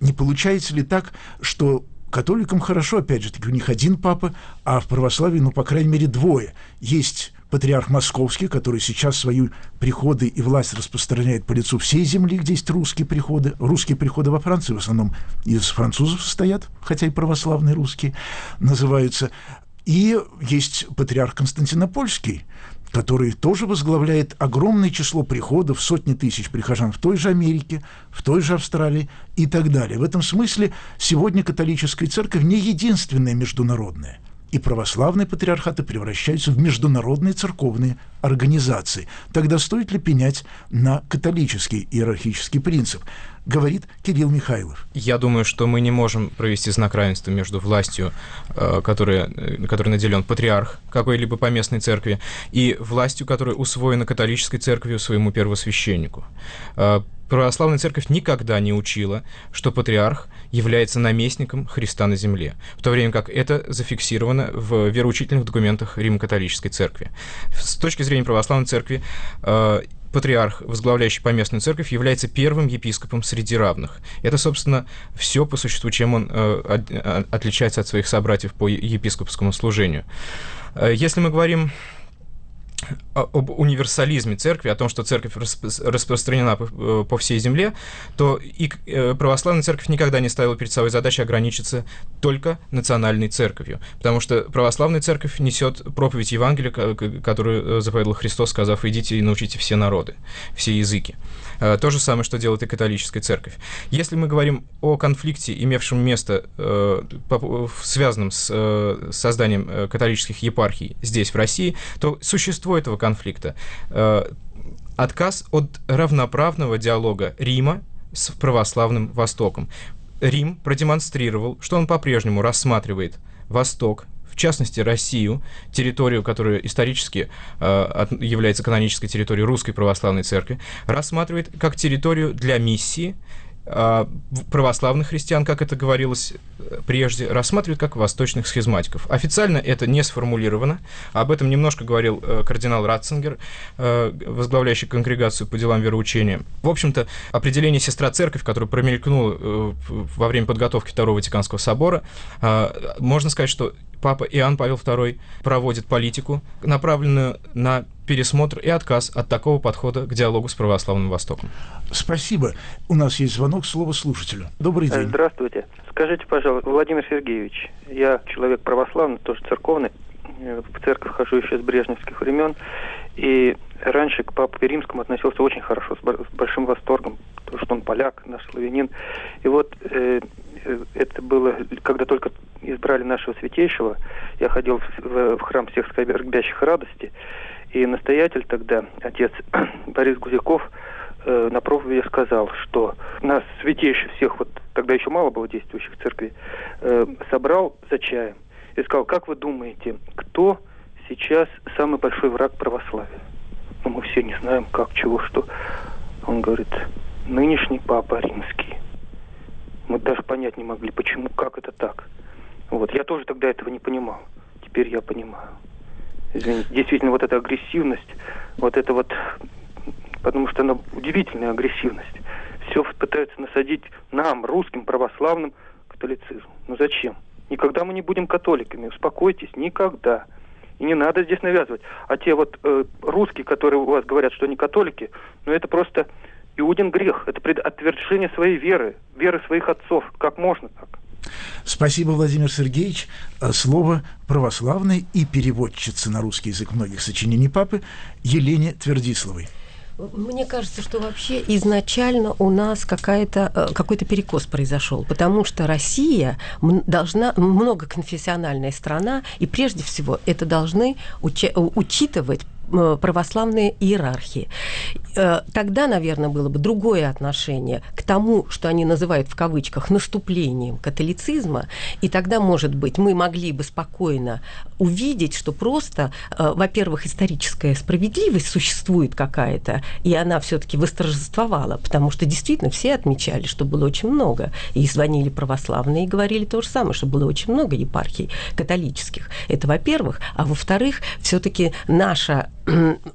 Не получается ли так, что Католикам хорошо, опять же таки, у них один папа, а в православии, ну, по крайней мере, двое. Есть патриарх Московский, который сейчас свои приходы и власть распространяет по лицу всей земли, где есть русские приходы. Русские приходы во Франции в основном из французов состоят, хотя и православные русские называются. И есть патриарх Константинопольский, который тоже возглавляет огромное число приходов, сотни тысяч прихожан в той же Америке, в той же Австралии и так далее. В этом смысле сегодня католическая церковь не единственная международная. И православные патриархаты превращаются в международные церковные организации. Тогда стоит ли пенять на католический иерархический принцип? Говорит Кирилл Михайлов. Я думаю, что мы не можем провести знак равенства между властью, э, которая, э, которой наделен патриарх какой-либо поместной церкви, и властью, которая усвоена католической церковью своему первосвященнику. Э, православная церковь никогда не учила, что патриарх является наместником Христа на земле, в то время как это зафиксировано в вероучительных документах Римо-католической церкви. С точки зрения православной церкви, патриарх, возглавляющий поместную церковь, является первым епископом среди равных. Это, собственно, все по существу, чем он э, э, отличается от своих собратьев по епископскому служению. Э, если мы говорим об универсализме церкви, о том, что церковь распространена по, по всей земле, то и э, православная церковь никогда не ставила перед собой задачу ограничиться только национальной церковью, потому что православная церковь несет проповедь Евангелия, которую э, заповедал Христос, сказав, идите и научите все народы, все языки. Э, то же самое, что делает и католическая церковь. Если мы говорим о конфликте, имевшем место, э, связанном с э, созданием католических епархий здесь, в России, то существо этого конфликта отказ от равноправного диалога Рима с православным Востоком. Рим продемонстрировал, что он по-прежнему рассматривает Восток, частности Россию, территорию, которая исторически э, является канонической территорией Русской Православной Церкви, рассматривает как территорию для миссии, а, православных христиан, как это говорилось э, прежде, рассматривают как восточных схизматиков. Официально это не сформулировано. Об этом немножко говорил э, кардинал Ратцингер, э, возглавляющий конгрегацию по делам вероучения. В общем-то, определение «сестра церковь», которое промелькнуло во время подготовки Второго Ватиканского собора, можно сказать, что папа Иоанн Павел II проводит политику, направленную на пересмотр и отказ от такого подхода к диалогу с православным Востоком. Спасибо. У нас есть звонок, слово слушателю. Добрый день. Здравствуйте. Скажите, пожалуйста, Владимир Сергеевич, я человек православный, тоже церковный, в церковь хожу еще с брежневских времен, и раньше к Папе Римскому относился очень хорошо, с большим восторгом, потому что он поляк, наш славянин. И вот э, э, это было, когда только избрали нашего святейшего, я ходил в, в храм всех скорбящих радости, и настоятель тогда, отец Борис Гузяков, э, на проповеди сказал, что нас святейший всех, вот тогда еще мало было действующих в церкви, э, собрал за чаем и сказал, как вы думаете, кто сейчас самый большой враг православия? Ну, мы все не знаем, как, чего, что. Он говорит, нынешний папа римский. Мы даже понять не могли, почему, как это так. Вот, я тоже тогда этого не понимал. Теперь я понимаю извините, действительно вот эта агрессивность, вот это вот, потому что она удивительная агрессивность. Все пытаются насадить нам, русским, православным, католицизм. Ну зачем? Никогда мы не будем католиками, успокойтесь, никогда. И не надо здесь навязывать. А те вот э, русские, которые у вас говорят, что они католики, ну это просто иудин грех, это отвержение своей веры, веры своих отцов. Как можно так? Спасибо, Владимир Сергеевич. Э, слово православной и переводчицы на русский язык многих сочинений папы Елене Твердисловой. Мне кажется, что вообще изначально у нас какая-то, э, какой-то перекос произошел, потому что Россия должна многоконфессиональная страна, и прежде всего это должны учитывать православные иерархии. Э, тогда, наверное, было бы другое отношение к тому, что они называют в кавычках наступлением католицизма, и тогда, может быть, мы могли бы спокойно увидеть, что просто, э, во-первых, историческая справедливость существует какая-то, и она все-таки восторжествовала, потому что действительно все отмечали, что было очень много, и звонили православные и говорили то же самое, что было очень много епархий католических. Это во-первых, а во-вторых, все-таки наша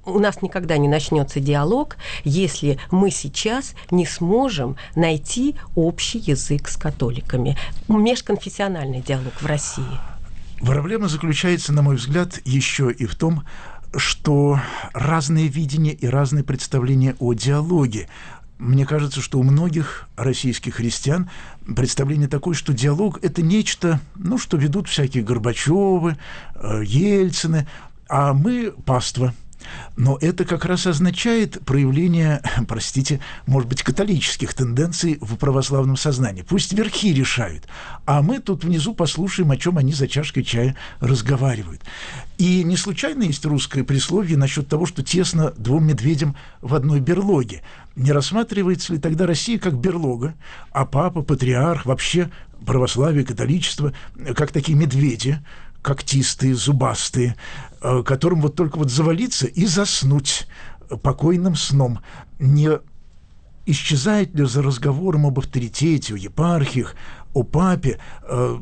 у нас никогда не начнется диалог, если мы сейчас не сможем найти общий язык с католиками. Межконфессиональный диалог в России. Проблема заключается, на мой взгляд, еще и в том, что разные видения и разные представления о диалоге. Мне кажется, что у многих российских христиан представление такое, что диалог – это нечто, ну, что ведут всякие Горбачевы, э, Ельцины, а мы – паства – но это как раз означает проявление, простите, может быть, католических тенденций в православном сознании. Пусть верхи решают, а мы тут внизу послушаем, о чем они за чашкой чая разговаривают. И не случайно есть русское присловие насчет того, что тесно двум медведям в одной берлоге. Не рассматривается ли тогда Россия как берлога, а папа, патриарх, вообще православие, католичество, как такие медведи, когтистые, зубастые, которым вот только вот завалиться и заснуть покойным сном. Не исчезает ли за разговором об авторитете, о епархиях, о папе, э,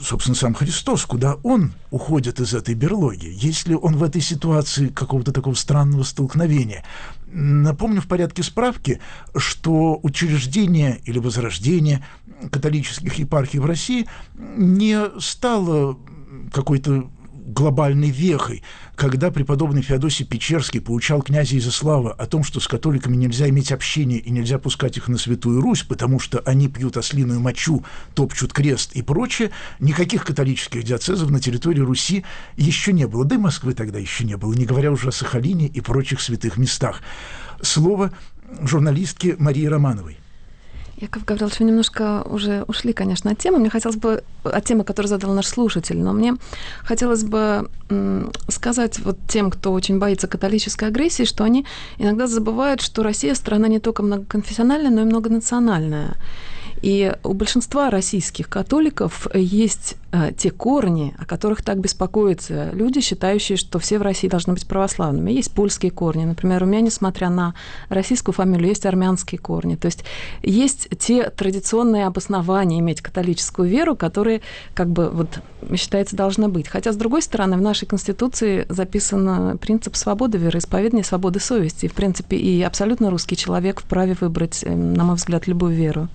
собственно, сам Христос, куда он уходит из этой берлоги, если он в этой ситуации какого-то такого странного столкновения. Напомню в порядке справки, что учреждение или возрождение католических епархий в России не стало какой-то глобальной вехой, когда преподобный Феодосий Печерский поучал князя Изяслава о том, что с католиками нельзя иметь общение и нельзя пускать их на Святую Русь, потому что они пьют ослиную мочу, топчут крест и прочее, никаких католических диацезов на территории Руси еще не было. Да и Москвы тогда еще не было, не говоря уже о Сахалине и прочих святых местах. Слово журналистки Марии Романовой. Яков Гаврилович, вы немножко уже ушли, конечно, от темы. Мне хотелось бы, от темы, которую задал наш слушатель, но мне хотелось бы сказать вот тем, кто очень боится католической агрессии, что они иногда забывают, что Россия страна не только многоконфессиональная, но и многонациональная. И у большинства российских католиков есть э, те корни, о которых так беспокоятся люди, считающие, что все в России должны быть православными. Есть польские корни. Например, у меня, несмотря на российскую фамилию, есть армянские корни. То есть есть те традиционные обоснования иметь католическую веру, которые, как бы, вот, считается, должны быть. Хотя, с другой стороны, в нашей Конституции записан принцип свободы вероисповедания, свободы совести. В принципе, и абсолютно русский человек вправе выбрать, эм, на мой взгляд, любую веру.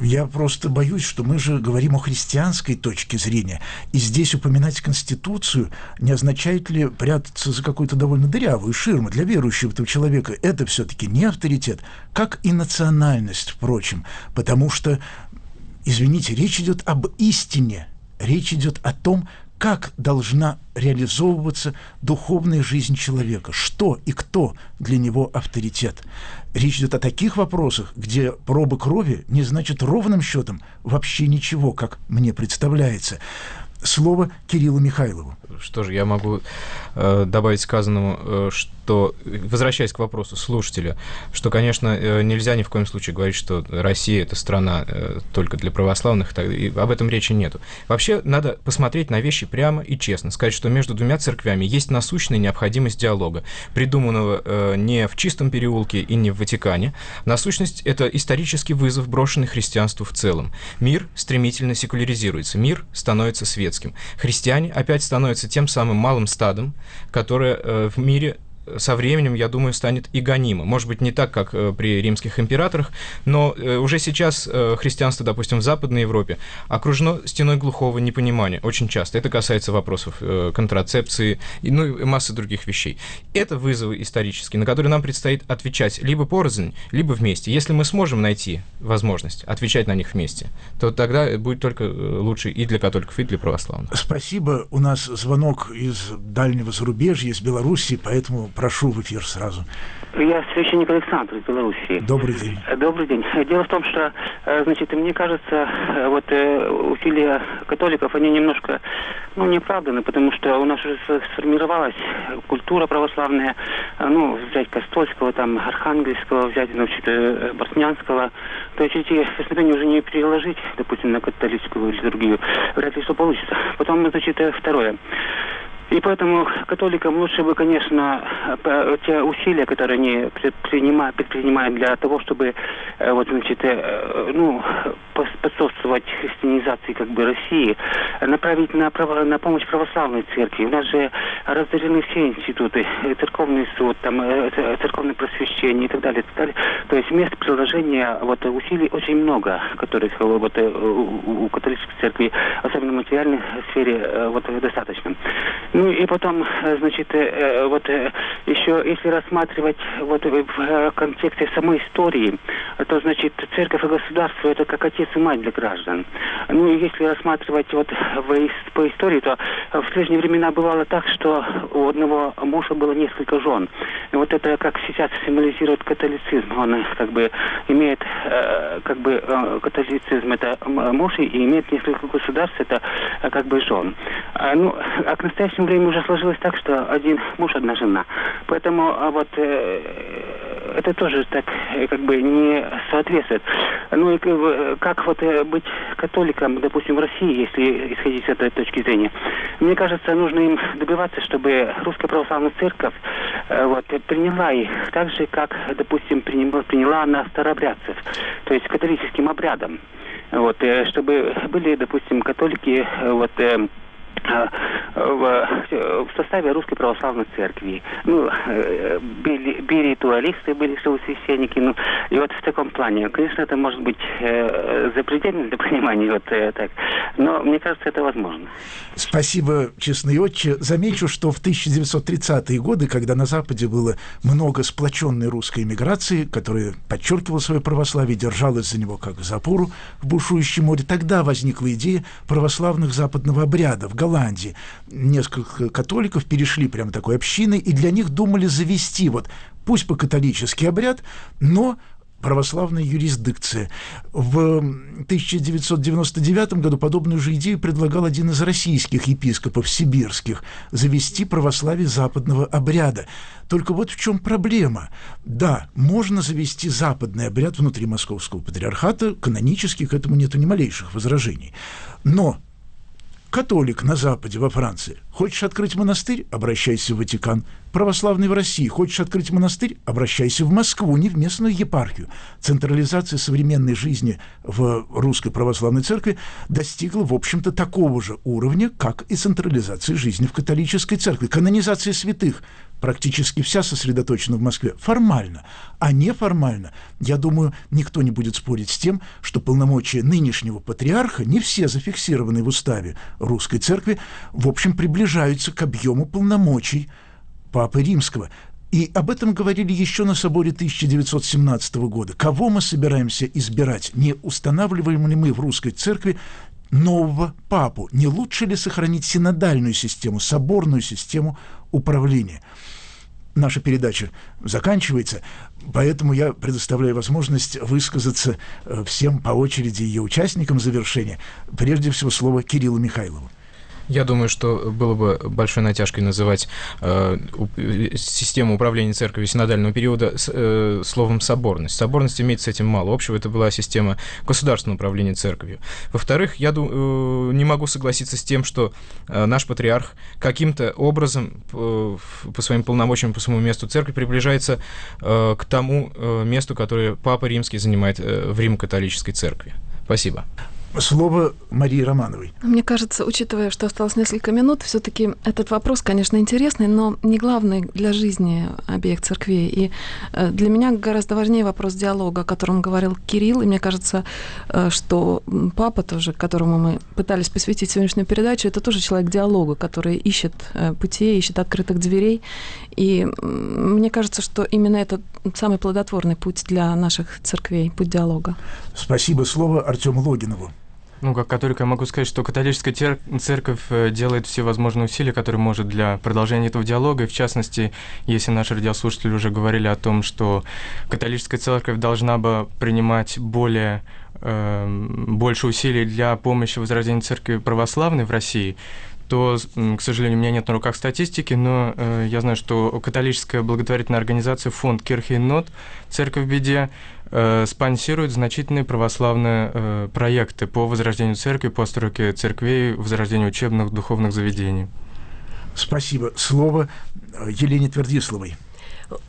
Я просто боюсь, что мы же говорим о христианской точке зрения. И здесь упоминать Конституцию не означает ли прятаться за какую-то довольно дырявую ширму для верующего этого человека? Это все-таки не авторитет, как и национальность, впрочем. Потому что, извините, речь идет об истине. Речь идет о том, как должна реализовываться духовная жизнь человека, что и кто для него авторитет. Речь идет о таких вопросах, где проба крови не значит ровным счетом вообще ничего, как мне представляется. Слово Кириллу Михайлову. Что же, я могу э, добавить сказанному, э, что то, возвращаясь к вопросу слушателя, что, конечно, э, нельзя ни в коем случае говорить, что Россия – это страна э, только для православных, и об этом речи нету. Вообще, надо посмотреть на вещи прямо и честно, сказать, что между двумя церквями есть насущная необходимость диалога, придуманного э, не в чистом переулке и не в Ватикане. Насущность – это исторический вызов, брошенный христианству в целом. Мир стремительно секуляризируется, мир становится светским. Христиане опять становятся тем самым малым стадом, которое в мире со временем, я думаю, станет и гонимо. Может быть, не так, как э, при римских императорах, но э, уже сейчас э, христианство, допустим, в Западной Европе окружено стеной глухого непонимания очень часто. Это касается вопросов контрацепции, ну и массы других вещей. Это вызовы исторические, на которые нам предстоит отвечать либо порознь, либо вместе. Если мы сможем найти возможность отвечать на них вместе, то тогда будет только лучше и для католиков, и для православных. Спасибо. У нас звонок из дальнего зарубежья, из Беларуси, поэтому Прошу в эфир сразу. Я священник Александр из Беларуси. Добрый день. Э, добрый день. Дело в том, что, э, значит, мне кажется, э, вот усилия католиков, они немножко, ну, неоправданы, потому что у нас уже сформировалась культура православная, ну, взять Костольского, там, Архангельского, взять, значит, Бортнянского. То есть эти песнопения уже не переложить, допустим, на католическую литургию. Вряд ли что получится. Потом, значит, второе. И поэтому католикам лучше бы, конечно, те усилия, которые они предпринимают, предпринимают для того, чтобы э, вот, значит, э, ну, способствовать христианизации как бы России, направить на, право, на помощь православной церкви. У нас же разорены все институты, церковный суд, там, э, церковное просвещение и так далее, и так далее. То есть мест приложения вот, усилий очень много, которых вот, у, у католической церкви, особенно в материальной сфере, вот, достаточно. Ну и потом, э, значит, э, э, вот еще если рассматривать вот в контексте самой истории, то, значит, церковь и государство это как отец и мать для граждан. Ну и если рассматривать вот в, по истории, то в прежние времена бывало так, что у одного мужа было несколько жен. И вот это как сейчас символизирует католицизм. Он как бы имеет как бы католицизм это муж и имеет несколько государств, это как бы жен. А, ну, а к настоящему время уже сложилось так, что один муж, одна жена. Поэтому а вот э, это тоже так э, как бы не соответствует. Ну и как вот э, быть католиком, допустим, в России, если исходить с этой точки зрения. Мне кажется, нужно им добиваться, чтобы Русская Православная Церковь э, вот, приняла их так же, как, допустим, приняла, приняла она старообрядцев, то есть католическим обрядом. Вот, чтобы были, допустим, католики, вот, Э, в, в составе Русской Православной Церкви. Ну, э, были, были ритуалисты, были священники, ну, и вот в таком плане. Конечно, это может быть э, запредельно для понимания, вот э, так, но мне кажется, это возможно. Спасибо, честный отче. Замечу, что в 1930-е годы, когда на Западе было много сплоченной русской эмиграции, которая подчеркивала свое православие, держалась за него как за опору в бушующем море, тогда возникла идея православных западного обряда в Голландии. Несколько католиков перешли прямо такой общиной, и для них думали завести вот пусть по католический обряд, но православная юрисдикция. В 1999 году подобную же идею предлагал один из российских епископов сибирских – завести православие западного обряда. Только вот в чем проблема. Да, можно завести западный обряд внутри Московского патриархата, канонически к этому нет ни малейших возражений. Но Католик на Западе, во Франции. Хочешь открыть монастырь? Обращайся в Ватикан. Православный в России. Хочешь открыть монастырь? Обращайся в Москву, не в местную епархию. Централизация современной жизни в русской православной церкви достигла, в общем-то, такого же уровня, как и централизация жизни в католической церкви. Канонизация святых практически вся сосредоточена в Москве формально, а неформально, я думаю, никто не будет спорить с тем, что полномочия нынешнего патриарха, не все зафиксированы в уставе русской церкви, в общем, приближаются к объему полномочий Папы Римского. И об этом говорили еще на соборе 1917 года. Кого мы собираемся избирать? Не устанавливаем ли мы в русской церкви нового папу? Не лучше ли сохранить синодальную систему, соборную систему управления? наша передача заканчивается, поэтому я предоставляю возможность высказаться э, всем по очереди ее участникам завершения. Прежде всего слово Кириллу Михайлову. Я думаю, что было бы большой натяжкой называть э, систему управления церковью синодального периода с, э, словом соборность. Соборность имеет с этим мало общего. Это была система государственного управления церковью. Во-вторых, я э, не могу согласиться с тем, что э, наш патриарх каким-то образом э, по своим полномочиям, по своему месту церкви приближается э, к тому э, месту, которое Папа Римский занимает э, в Римо-католической церкви. Спасибо. Слово Марии Романовой. Мне кажется, учитывая, что осталось несколько минут, все-таки этот вопрос, конечно, интересный, но не главный для жизни обеих церквей. И э, для меня гораздо важнее вопрос диалога, о котором говорил Кирилл. И мне кажется, э, что папа тоже, которому мы пытались посвятить сегодняшнюю передачу, это тоже человек диалога, который ищет э, путей, ищет открытых дверей. И мне кажется, что именно это самый плодотворный путь для наших церквей, путь диалога. Спасибо. Слово Артему Логинову. Ну, как католик, я могу сказать, что католическая церковь э, делает все возможные усилия, которые может для продолжения этого диалога. И в частности, если наши радиослушатели уже говорили о том, что католическая церковь должна бы принимать более э, больше усилий для помощи возрождения церкви православной в России, то, к сожалению, у меня нет на руках статистики, но э, я знаю, что католическая благотворительная организация фонд Кирхейнот «Церковь в беде» э, спонсирует значительные православные э, проекты по возрождению церкви, по стройке церквей, возрождению учебных духовных заведений. Спасибо. Слово э, Елене Твердисловой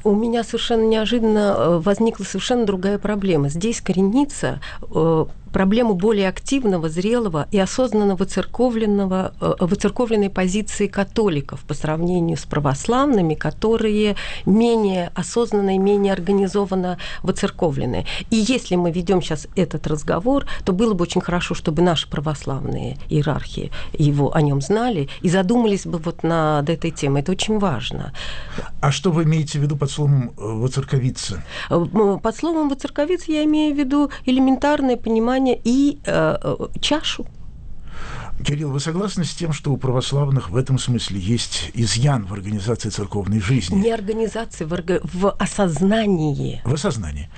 у меня совершенно неожиданно э, возникла совершенно другая проблема. Здесь коренится э, проблему более активного, зрелого и осознанно выцерковленного, э, выцерковленной позиции католиков по сравнению с православными, которые менее осознанно и менее организованно выцерковлены. И если мы ведем сейчас этот разговор, то было бы очень хорошо, чтобы наши православные иерархи его о нем знали и задумались бы вот над этой темой. Это очень важно. А что вы имеете в виду под словом э, «воцерковиться»? Под словом «воцерковиться» я имею в виду элементарное понимание сознание и э, э, чашу. Кирилл, вы согласны с тем, что у православных в этом смысле есть изъян в организации церковной жизни? Не организации, в, орга... в осознании. В осознании.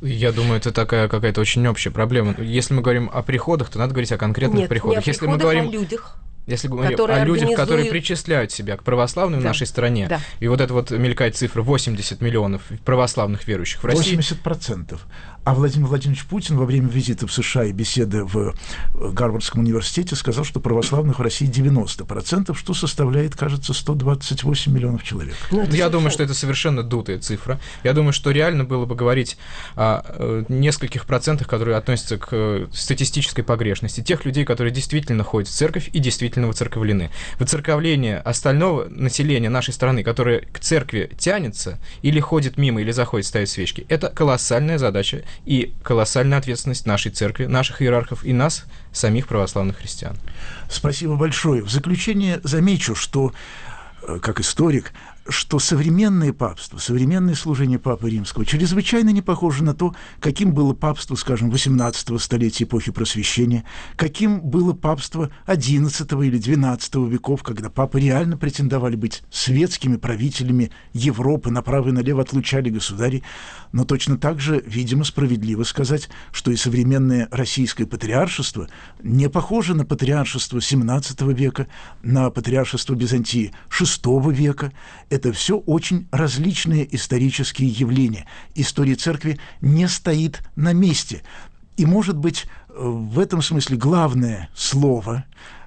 Я думаю, это такая какая-то очень общая проблема. Если мы говорим о приходах, то надо говорить о конкретных Нет, приходах. Не о Если приходах, мы говорим о людях. Если говорим о людях, которые причисляют себя к православным да. в нашей стране, да. и вот это вот мелькает цифра 80 миллионов православных верующих в России. 80 процентов. А Владимир Владимирович Путин во время визита в США и беседы в э, Гарвардском университете сказал, что православных в России 90%, что составляет, кажется, 128 миллионов человек. Ну, Я думаю, что это совершенно дутая цифра. Я думаю, что реально было бы говорить о э, нескольких процентах, которые относятся к э, статистической погрешности. Тех людей, которые действительно ходят в церковь и действительно выцерковлены. Выцерковление остального населения нашей страны, которое к церкви тянется, или ходит мимо, или заходит ставить свечки, это колоссальная задача и колоссальная ответственность нашей церкви, наших иерархов и нас, самих православных христиан. Спасибо большое. В заключение замечу, что, э, как историк, что современное папство, современное служение Папы Римского чрезвычайно не похоже на то, каким было папство, скажем, 18 столетия эпохи Просвещения, каким было папство 11 или 12 веков, когда папы реально претендовали быть светскими правителями Европы, направо и налево отлучали государей, но точно так же, видимо, справедливо сказать, что и современное российское патриаршество не похоже на патриаршество 17 века, на патриаршество Византии VI века. Это все очень различные исторические явления. История церкви не стоит на месте. И, может быть, в этом смысле главное слово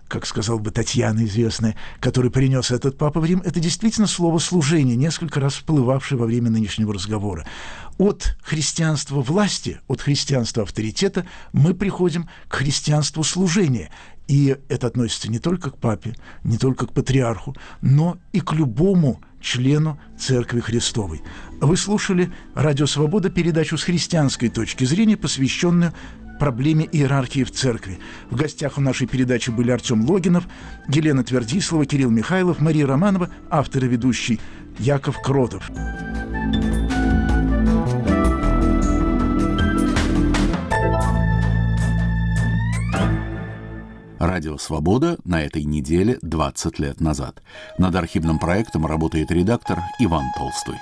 как сказал бы Татьяна известная, который принес этот папа в Рим, это действительно слово «служение», несколько раз всплывавшее во время нынешнего разговора от христианства власти, от христианства авторитета мы приходим к христианству служения. И это относится не только к папе, не только к патриарху, но и к любому члену Церкви Христовой. Вы слушали «Радио Свобода» передачу с христианской точки зрения, посвященную проблеме иерархии в церкви. В гостях у нашей передачи были Артем Логинов, Елена Твердислава, Кирилл Михайлов, Мария Романова, автор и ведущий Яков Кротов. Радио «Свобода» на этой неделе 20 лет назад. Над архивным проектом работает редактор Иван Толстой.